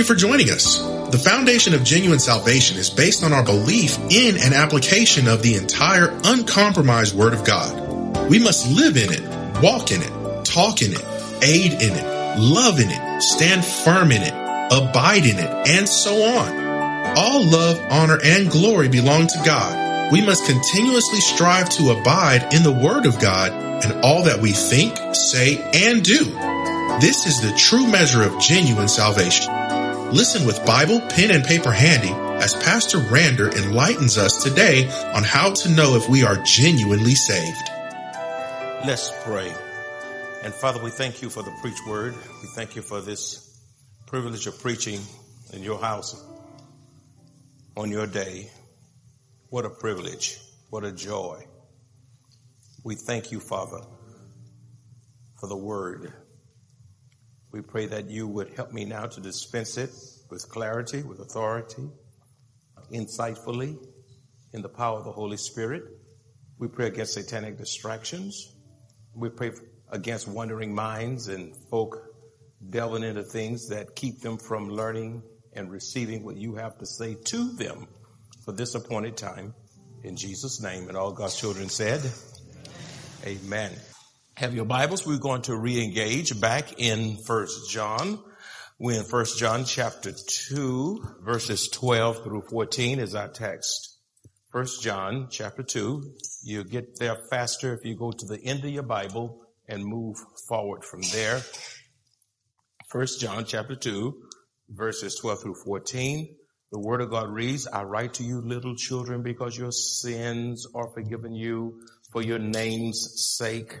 you for joining us. The foundation of genuine salvation is based on our belief in and application of the entire uncompromised Word of God. We must live in it, walk in it, talk in it, aid in it, love in it, stand firm in it, abide in it, and so on. All love, honor, and glory belong to God. We must continuously strive to abide in the Word of God and all that we think, say, and do. This is the true measure of genuine salvation. Listen with Bible, pen, and paper handy as Pastor Rander enlightens us today on how to know if we are genuinely saved. Let's pray. And Father, we thank you for the preach word. We thank you for this privilege of preaching in your house on your day. What a privilege. What a joy. We thank you, Father, for the word. We pray that you would help me now to dispense it with clarity, with authority, insightfully, in the power of the Holy Spirit. We pray against satanic distractions. We pray against wandering minds and folk delving into things that keep them from learning and receiving what you have to say to them for this appointed time. In Jesus' name, and all God's children said, Amen have your Bibles, we're going to re-engage back in First John. We're in First John chapter 2, verses 12 through 14 is our text. First John chapter 2. You get there faster if you go to the end of your Bible and move forward from there. First John chapter 2, verses 12 through 14. The word of God reads, I write to you little children because your sins are forgiven you for your name's sake.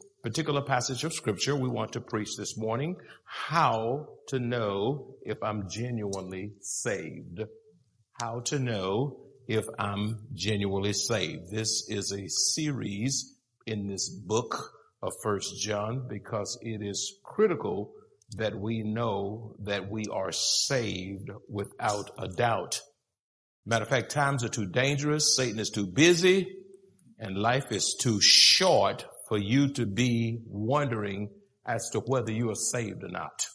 particular passage of scripture we want to preach this morning how to know if I'm genuinely saved. How to know if I'm genuinely saved. This is a series in this book of First John because it is critical that we know that we are saved without a doubt. Matter of fact, times are too dangerous, Satan is too busy, and life is too short for you to be wondering as to whether you are saved or not.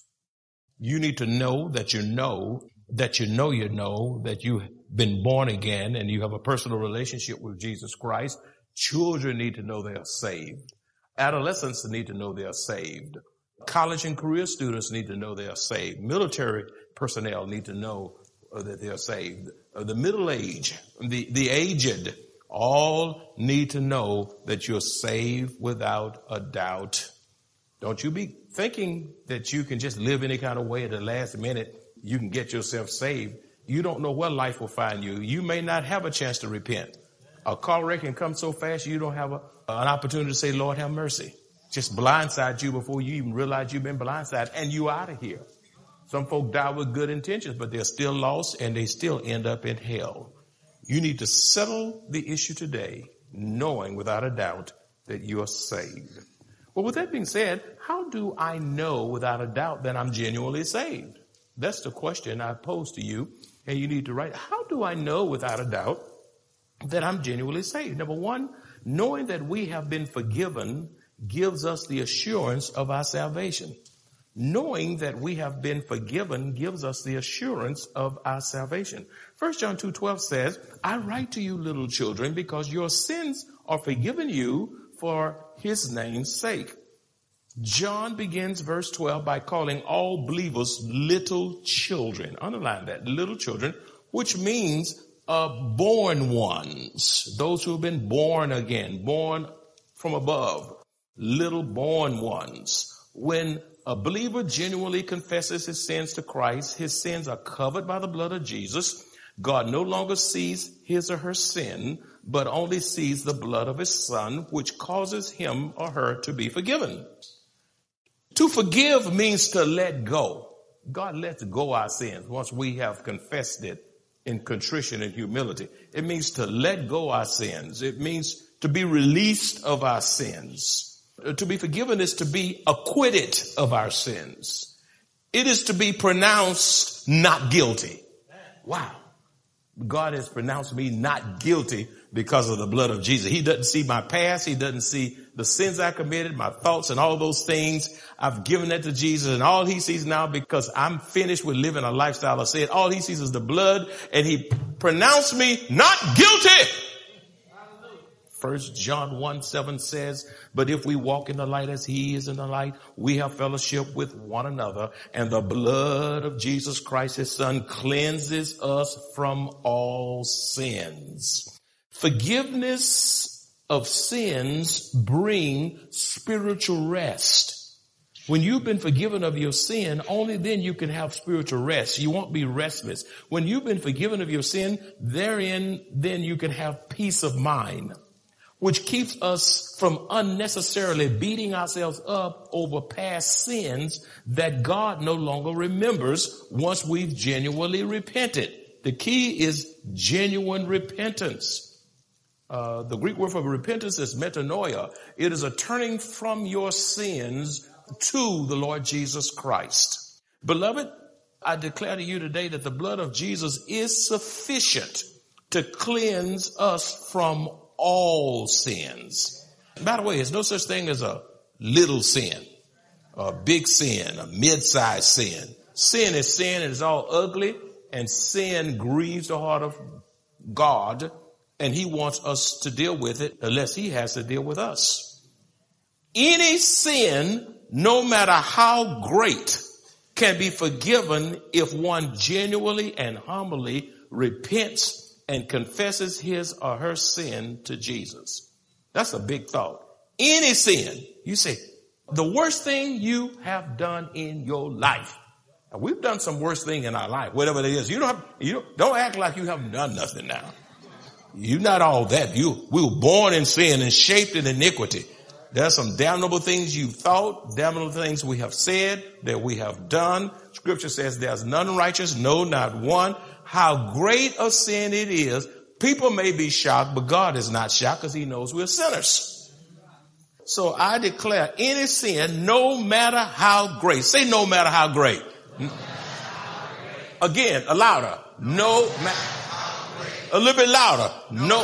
You need to know that you know that you know you know that you've been born again and you have a personal relationship with Jesus Christ. Children need to know they are saved. Adolescents need to know they are saved. College and career students need to know they are saved. Military personnel need to know uh, that they are saved. Uh, the middle age, the, the aged, all need to know that you're saved without a doubt. Don't you be thinking that you can just live any kind of way at the last minute. You can get yourself saved. You don't know where life will find you. You may not have a chance to repent. A car wreck can come so fast you don't have a, an opportunity to say, Lord, have mercy. Just blindside you before you even realize you've been blindsided and you out of here. Some folk die with good intentions, but they're still lost and they still end up in hell. You need to settle the issue today, knowing without a doubt that you are saved. Well, with that being said, how do I know without a doubt that I'm genuinely saved? That's the question I pose to you, and you need to write. How do I know without a doubt that I'm genuinely saved? Number one, knowing that we have been forgiven gives us the assurance of our salvation. Knowing that we have been forgiven gives us the assurance of our salvation. 1 John 2.12 says, I write to you little children because your sins are forgiven you for his name's sake. John begins verse 12 by calling all believers little children. Underline that, little children, which means uh, born ones, those who have been born again, born from above, little born ones. When a believer genuinely confesses his sins to Christ, his sins are covered by the blood of Jesus. God no longer sees his or her sin, but only sees the blood of his son, which causes him or her to be forgiven. To forgive means to let go. God lets go our sins once we have confessed it in contrition and humility. It means to let go our sins. It means to be released of our sins. To be forgiven is to be acquitted of our sins. It is to be pronounced not guilty. Wow. God has pronounced me not guilty because of the blood of Jesus. He doesn't see my past. He doesn't see the sins I committed, my thoughts and all those things. I've given that to Jesus and all he sees now because I'm finished with living a lifestyle of sin. All he sees is the blood and he pronounced me not guilty. First John 1 7 says, but if we walk in the light as he is in the light, we have fellowship with one another and the blood of Jesus Christ, his son, cleanses us from all sins. Forgiveness of sins bring spiritual rest. When you've been forgiven of your sin, only then you can have spiritual rest. You won't be restless. When you've been forgiven of your sin, therein then you can have peace of mind which keeps us from unnecessarily beating ourselves up over past sins that God no longer remembers once we've genuinely repented. The key is genuine repentance. Uh, the Greek word for repentance is metanoia. It is a turning from your sins to the Lord Jesus Christ. Beloved, I declare to you today that the blood of Jesus is sufficient to cleanse us from all sins. By the way, there's no such thing as a little sin, a big sin, a mid-sized sin. Sin is sin and it's all ugly and sin grieves the heart of God and he wants us to deal with it unless he has to deal with us. Any sin, no matter how great, can be forgiven if one genuinely and humbly repents and confesses his or her sin to Jesus. That's a big thought. Any sin, you say, the worst thing you have done in your life. Now, we've done some worst thing in our life, whatever it is. You don't have, you don't, don't act like you haven't done nothing now. You're not all that. You, we were born in sin and shaped in iniquity. There are some damnable things you've thought, damnable things we have said, that we have done. Scripture says there's none righteous, no, not one how great a sin it is, people may be shocked, but God is not shocked because he knows we're sinners. So I declare any sin, no matter how great, say no matter how great. Again, a louder. No matter. A little bit louder. No.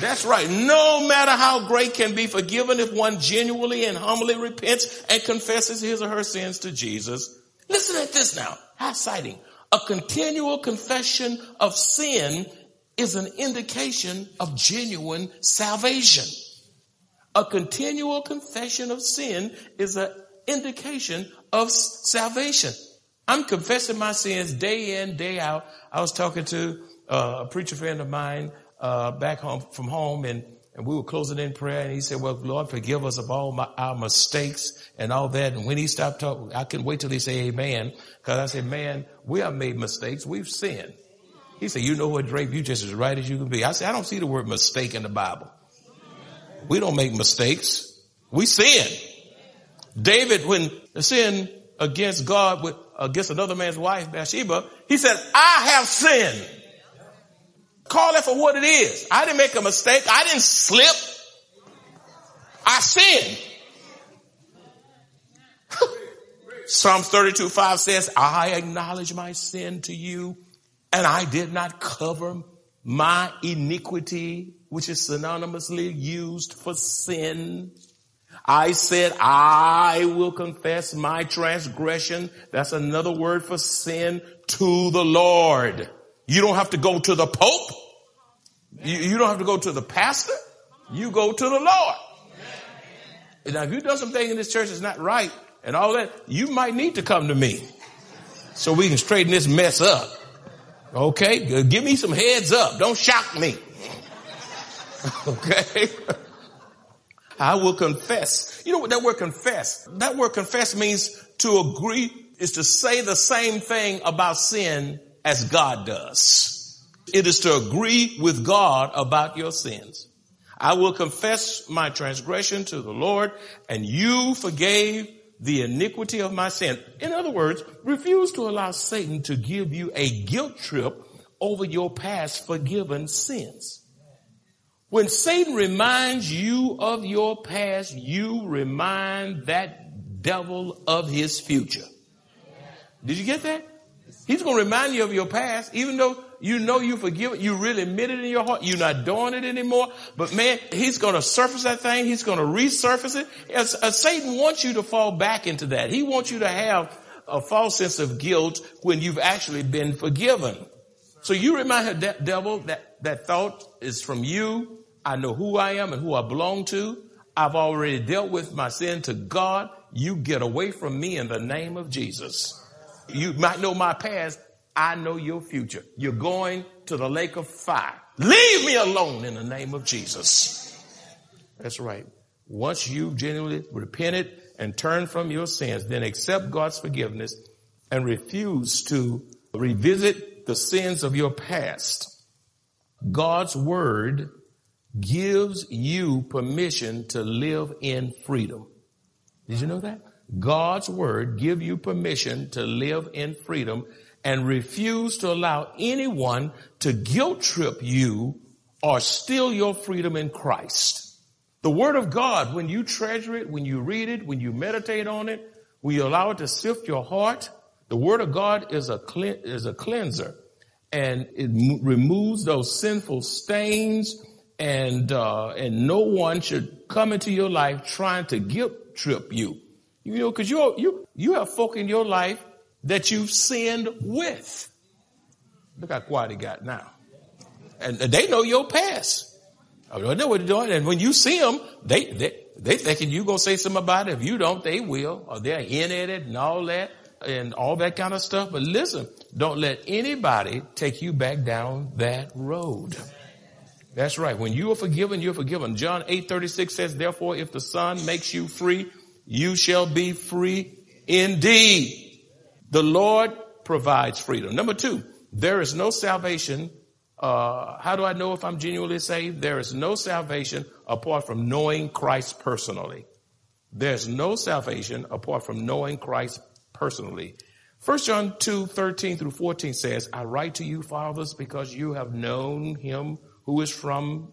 That's right. No matter how great can be forgiven if one genuinely and humbly repents and confesses his or her sins to Jesus. Listen at this now. How exciting. A continual confession of sin is an indication of genuine salvation. A continual confession of sin is an indication of salvation. I'm confessing my sins day in, day out. I was talking to uh, a preacher friend of mine uh, back home from home, and and we were closing in prayer and he said, well, Lord, forgive us of all my, our mistakes and all that. And when he stopped talking, I couldn't wait till he said amen. Cause I said, man, we have made mistakes. We've sinned. He said, you know what, Drake, you just as right as you can be. I said, I don't see the word mistake in the Bible. We don't make mistakes. We sin. David, when sin against God with, against another man's wife, Bathsheba, he said, I have sinned. Call it for what it is. I didn't make a mistake. I didn't slip. I sinned. Psalms 32, 5 says, I acknowledge my sin to you and I did not cover my iniquity, which is synonymously used for sin. I said, I will confess my transgression. That's another word for sin to the Lord. You don't have to go to the Pope. You, you don't have to go to the pastor. You go to the Lord. Now, if you done something in this church that's not right and all that, you might need to come to me so we can straighten this mess up. Okay? Give me some heads up. Don't shock me. Okay? I will confess. You know what that word confess? That word confess means to agree is to say the same thing about sin as God does. It is to agree with God about your sins. I will confess my transgression to the Lord and you forgave the iniquity of my sin. In other words, refuse to allow Satan to give you a guilt trip over your past forgiven sins. When Satan reminds you of your past, you remind that devil of his future. Did you get that? He's going to remind you of your past, even though you know you forgive it. You really admit it in your heart. You're not doing it anymore. But man, he's going to surface that thing. He's going to resurface it. As, as Satan wants you to fall back into that. He wants you to have a false sense of guilt when you've actually been forgiven. So you remind the devil that that thought is from you. I know who I am and who I belong to. I've already dealt with my sin to God. You get away from me in the name of Jesus. You might know my past. I know your future. You're going to the lake of fire. Leave me alone in the name of Jesus. That's right. Once you've genuinely repented and turned from your sins, then accept God's forgiveness and refuse to revisit the sins of your past. God's word gives you permission to live in freedom. Did you know that? God's word give you permission to live in freedom and refuse to allow anyone to guilt trip you or steal your freedom in Christ. The word of God, when you treasure it, when you read it, when you meditate on it, when you allow it to sift your heart, the word of God is a, is a cleanser and it removes those sinful stains and, uh, and no one should come into your life trying to guilt trip you. You know, cause you, you, you have folk in your life that you've sinned with. Look how quiet he got now. And they know your past. I don't know what they're doing. And when you see them, they, they, they thinking you gonna say something about it. If you don't, they will. Or they're in at it and all that and all that kind of stuff. But listen, don't let anybody take you back down that road. That's right. When you are forgiven, you're forgiven. John 8, 36 says, therefore, if the son makes you free, you shall be free indeed. The Lord provides freedom. Number two, there is no salvation. Uh, how do I know if I'm genuinely saved? There is no salvation apart from knowing Christ personally. There's no salvation apart from knowing Christ personally. 1 John 2, 13 through 14 says, I write to you, fathers, because you have known him who is from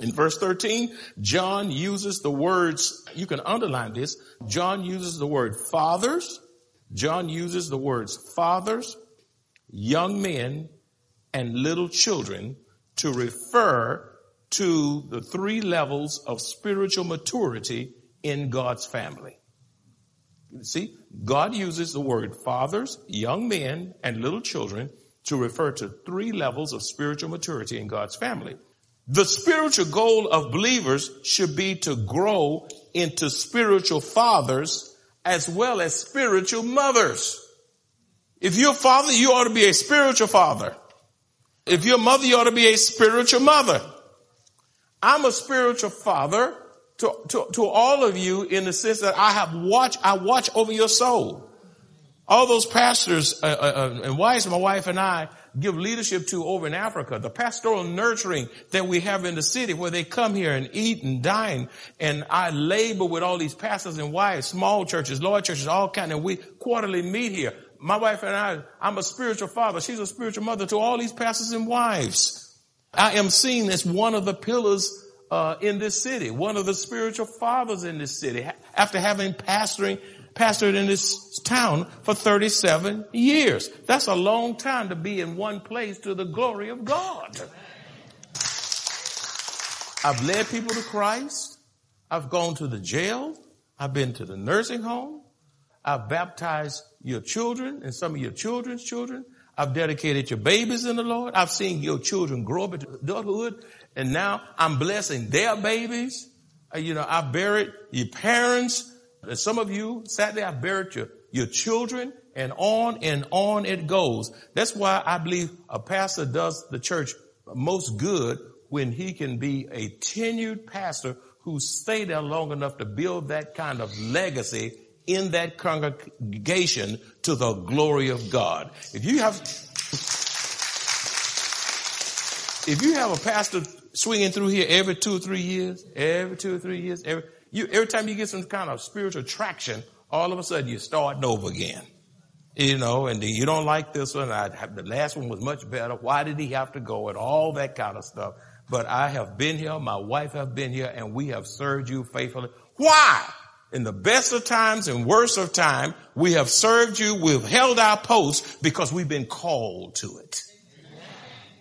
In verse 13, John uses the words, you can underline this. John uses the word fathers. John uses the words fathers, young men, and little children to refer to the three levels of spiritual maturity in God's family. See, God uses the word fathers, young men, and little children to refer to three levels of spiritual maturity in God's family. The spiritual goal of believers should be to grow into spiritual fathers as well as spiritual mothers. If you're a father, you ought to be a spiritual father. If you're a mother, you ought to be a spiritual mother. I'm a spiritual father to, to, to all of you in the sense that I have watch, I watch over your soul. All those pastors uh, uh, uh and wives, my wife and I, give leadership to over in Africa, the pastoral nurturing that we have in the city where they come here and eat and dine. And I labor with all these pastors and wives, small churches, large churches, all kind, and we quarterly meet here. My wife and I, I'm a spiritual father. She's a spiritual mother to all these pastors and wives. I am seen as one of the pillars uh, in this city, one of the spiritual fathers in this city. After having pastoring pastored in this town for 37 years. That's a long time to be in one place to the glory of God. I've led people to Christ. I've gone to the jail. I've been to the nursing home. I've baptized your children and some of your children's children. I've dedicated your babies in the Lord. I've seen your children grow up into adulthood and now I'm blessing their babies. Uh, you know, I've buried your parents and some of you sat there, I buried your, your children and on and on it goes. That's why I believe a pastor does the church most good when he can be a tenured pastor who stayed there long enough to build that kind of legacy in that congregation to the glory of God. If you have, if you have a pastor swinging through here every two or three years, every two or three years, every, you, every time you get some kind of spiritual traction, all of a sudden you're starting over again. You know, and you don't like this one. I, the last one was much better. Why did he have to go and all that kind of stuff? But I have been here. My wife have been here and we have served you faithfully. Why? In the best of times and worst of time, we have served you. We've held our post because we've been called to it.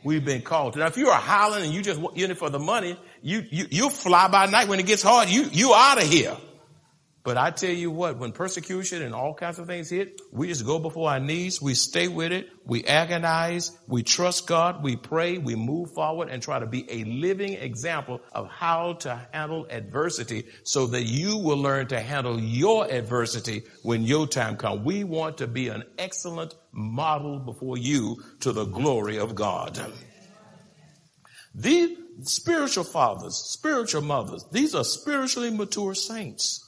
We've been called to. Now, if you are hollering and you just in it for the money, you, you, you fly by night when it gets hard. You, you out of here. But I tell you what, when persecution and all kinds of things hit, we just go before our knees. We stay with it. We agonize. We trust God. We pray. We move forward and try to be a living example of how to handle adversity so that you will learn to handle your adversity when your time comes. We want to be an excellent model before you to the glory of God. These spiritual fathers, spiritual mothers, these are spiritually mature saints.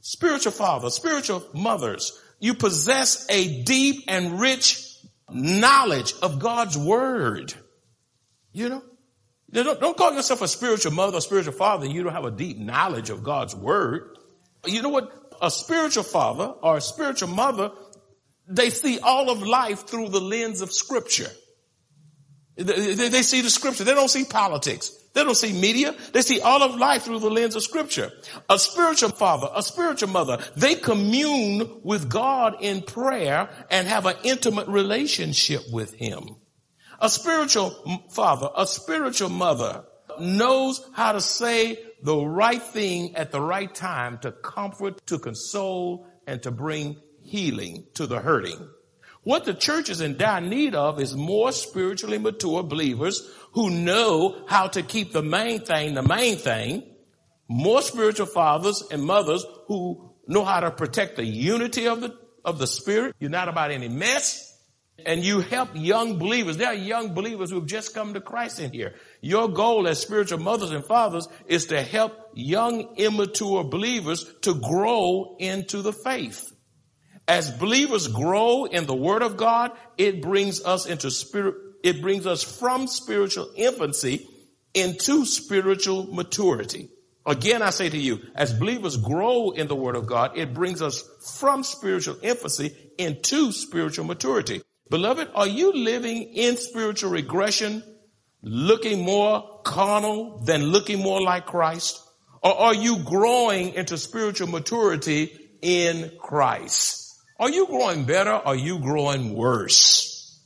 Spiritual fathers, spiritual mothers, you possess a deep and rich knowledge of God's word. You know? Don't, don't call yourself a spiritual mother or spiritual father you don't have a deep knowledge of God's word. You know what? A spiritual father or a spiritual mother, they see all of life through the lens of scripture. They, see the scripture. They don't see politics. They don't see media. They see all of life through the lens of scripture. A spiritual father, a spiritual mother, they commune with God in prayer and have an intimate relationship with him. A spiritual father, a spiritual mother knows how to say the right thing at the right time to comfort, to console, and to bring healing to the hurting. What the church is in dire need of is more spiritually mature believers who know how to keep the main thing the main thing, more spiritual fathers and mothers who know how to protect the unity of the, of the spirit. You're not about any mess. And you help young believers. There are young believers who have just come to Christ in here. Your goal as spiritual mothers and fathers is to help young immature believers to grow into the faith. As believers grow in the word of God, it brings us into spirit, it brings us from spiritual infancy into spiritual maturity. Again, I say to you, as believers grow in the word of God, it brings us from spiritual infancy into spiritual maturity. Beloved, are you living in spiritual regression, looking more carnal than looking more like Christ? Or are you growing into spiritual maturity in Christ? Are you growing better? Or are you growing worse?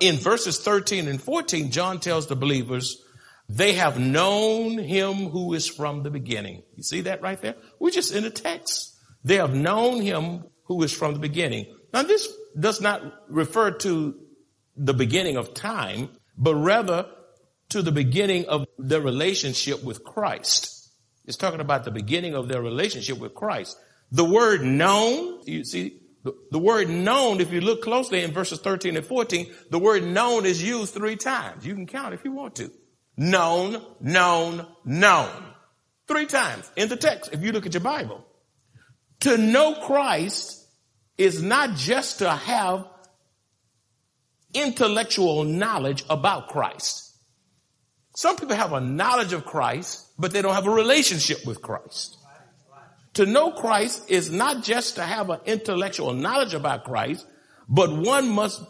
In verses 13 and 14, John tells the believers, they have known him who is from the beginning. You see that right there? We're just in the text. They have known him who is from the beginning. Now this does not refer to the beginning of time, but rather to the beginning of their relationship with Christ. It's talking about the beginning of their relationship with Christ. The word known, you see, the, the word known, if you look closely in verses 13 and 14, the word known is used three times. You can count if you want to. Known, known, known. Three times in the text, if you look at your Bible. To know Christ is not just to have intellectual knowledge about Christ. Some people have a knowledge of Christ, but they don't have a relationship with Christ. To know Christ is not just to have an intellectual knowledge about Christ, but one must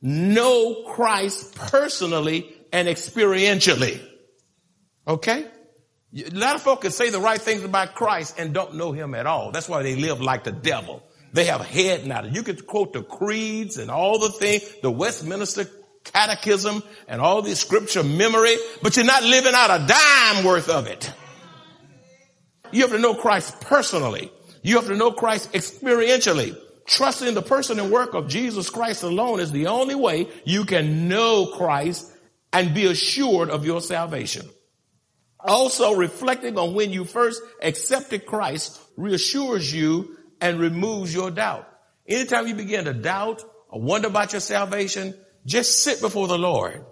know Christ personally and experientially. Okay? A lot of folk can say the right things about Christ and don't know him at all. That's why they live like the devil. They have head knowledge. You could quote the creeds and all the things, the Westminster catechism and all the scripture memory, but you're not living out a dime worth of it. You have to know Christ personally. You have to know Christ experientially. Trusting the person and work of Jesus Christ alone is the only way you can know Christ and be assured of your salvation. Also reflecting on when you first accepted Christ reassures you and removes your doubt. Anytime you begin to doubt or wonder about your salvation, just sit before the Lord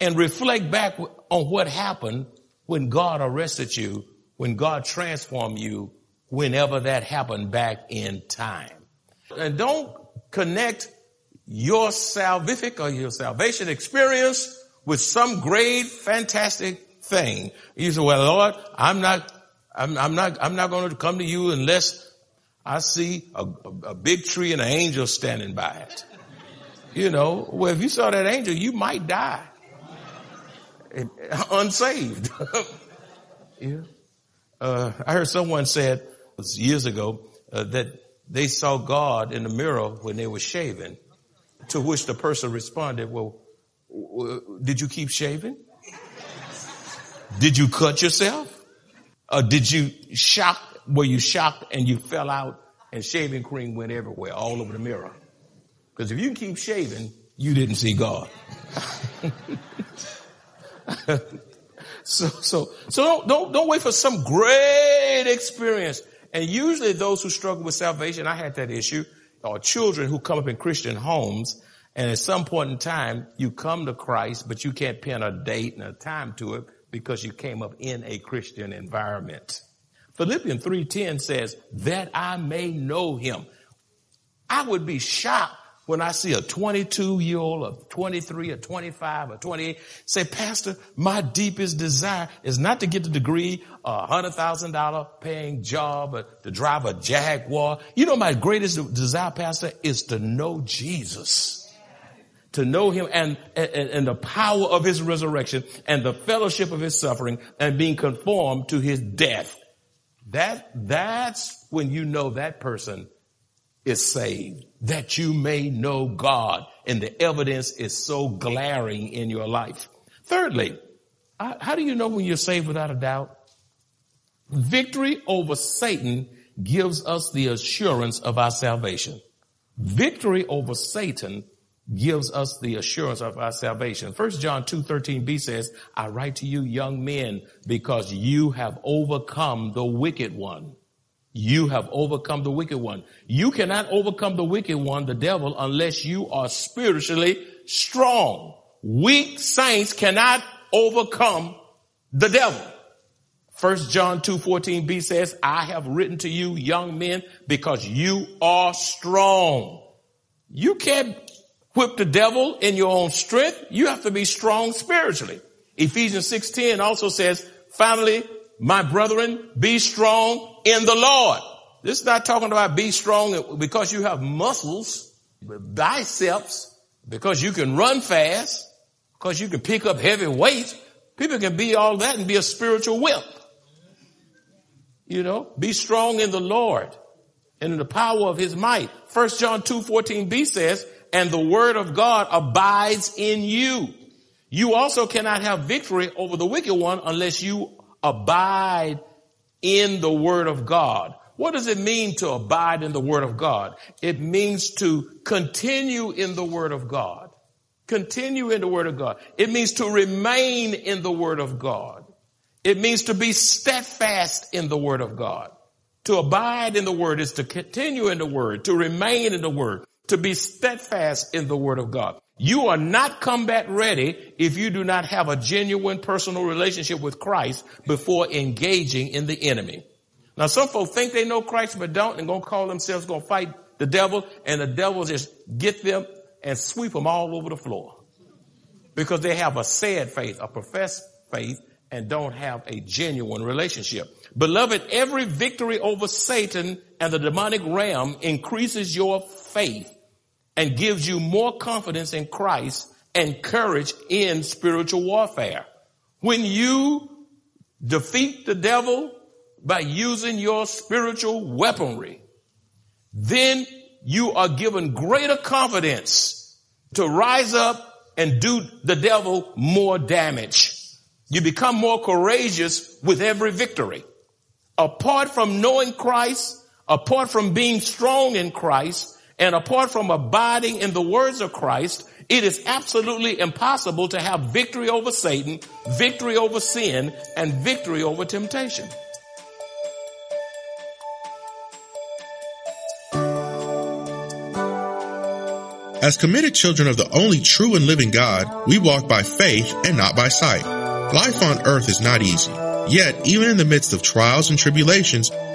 and reflect back on what happened when God arrested you, when God transformed you, whenever that happened back in time. And don't connect your salvific or your salvation experience with some great, fantastic thing. You say, well, Lord, I'm not, I'm, I'm not, I'm not going to come to you unless I see a, a, big tree and an angel standing by it. You know, well, if you saw that angel, you might die unsaved. yeah. Uh, I heard someone said years ago uh, that they saw God in the mirror when they were shaving, to which the person responded, well, did you keep shaving? Did you cut yourself? Did you shock, were you shocked and you fell out and shaving cream went everywhere, all over the mirror? Because if you keep shaving, you didn't see God. so, so, so don't, don't, don't wait for some great experience. And usually those who struggle with salvation, I had that issue, are children who come up in Christian homes and at some point in time, you come to Christ, but you can't pin a date and a time to it because you came up in a Christian environment. Philippians 3.10 says, that I may know him. I would be shocked when I see a 22 year old, a 23, a 25, a 28 say, Pastor, my deepest desire is not to get the degree, a hundred thousand dollar paying job, or to drive a Jaguar. You know, my greatest desire, Pastor, is to know Jesus. To know him and, and, and the power of his resurrection and the fellowship of his suffering and being conformed to his death. That, that's when you know that person is saved, that you may know God. And the evidence is so glaring in your life. Thirdly, how do you know when you're saved without a doubt? Victory over Satan gives us the assurance of our salvation. Victory over Satan gives us the assurance of our salvation. First John 2, 13b says, I write to you young men because you have overcome the wicked one. You have overcome the wicked one. You cannot overcome the wicked one, the devil, unless you are spiritually strong. Weak saints cannot overcome the devil. First John 2, 14b says, I have written to you young men because you are strong. You can't whip the devil in your own strength. You have to be strong spiritually. Ephesians 6.10 also says, finally, my brethren, be strong in the Lord. This is not talking about be strong because you have muscles, biceps, because you can run fast, because you can pick up heavy weight. People can be all that and be a spiritual whip. You know, be strong in the Lord and in the power of his might. First John 2, 14b says, and the word of God abides in you. You also cannot have victory over the wicked one unless you abide in the word of God. What does it mean to abide in the word of God? It means to continue in the word of God. Continue in the word of God. It means to remain in the word of God. It means to be steadfast in the word of God. To abide in the word is to continue in the word, to remain in the word, to be steadfast in the word of God. You are not combat ready if you do not have a genuine personal relationship with Christ before engaging in the enemy. Now some folks think they know Christ but don't and gonna call themselves gonna fight the devil and the devil just get them and sweep them all over the floor because they have a said faith, a professed faith, and don't have a genuine relationship. Beloved, every victory over Satan and the demonic realm increases your faith and gives you more confidence in Christ and courage in spiritual warfare. When you defeat the devil by using your spiritual weaponry, then you are given greater confidence to rise up and do the devil more damage. You become more courageous with every victory. Apart from knowing Christ, apart from being strong in Christ, and apart from abiding in the words of Christ, it is absolutely impossible to have victory over Satan, victory over sin, and victory over temptation. As committed children of the only true and living God, we walk by faith and not by sight. Life on earth is not easy. Yet, even in the midst of trials and tribulations,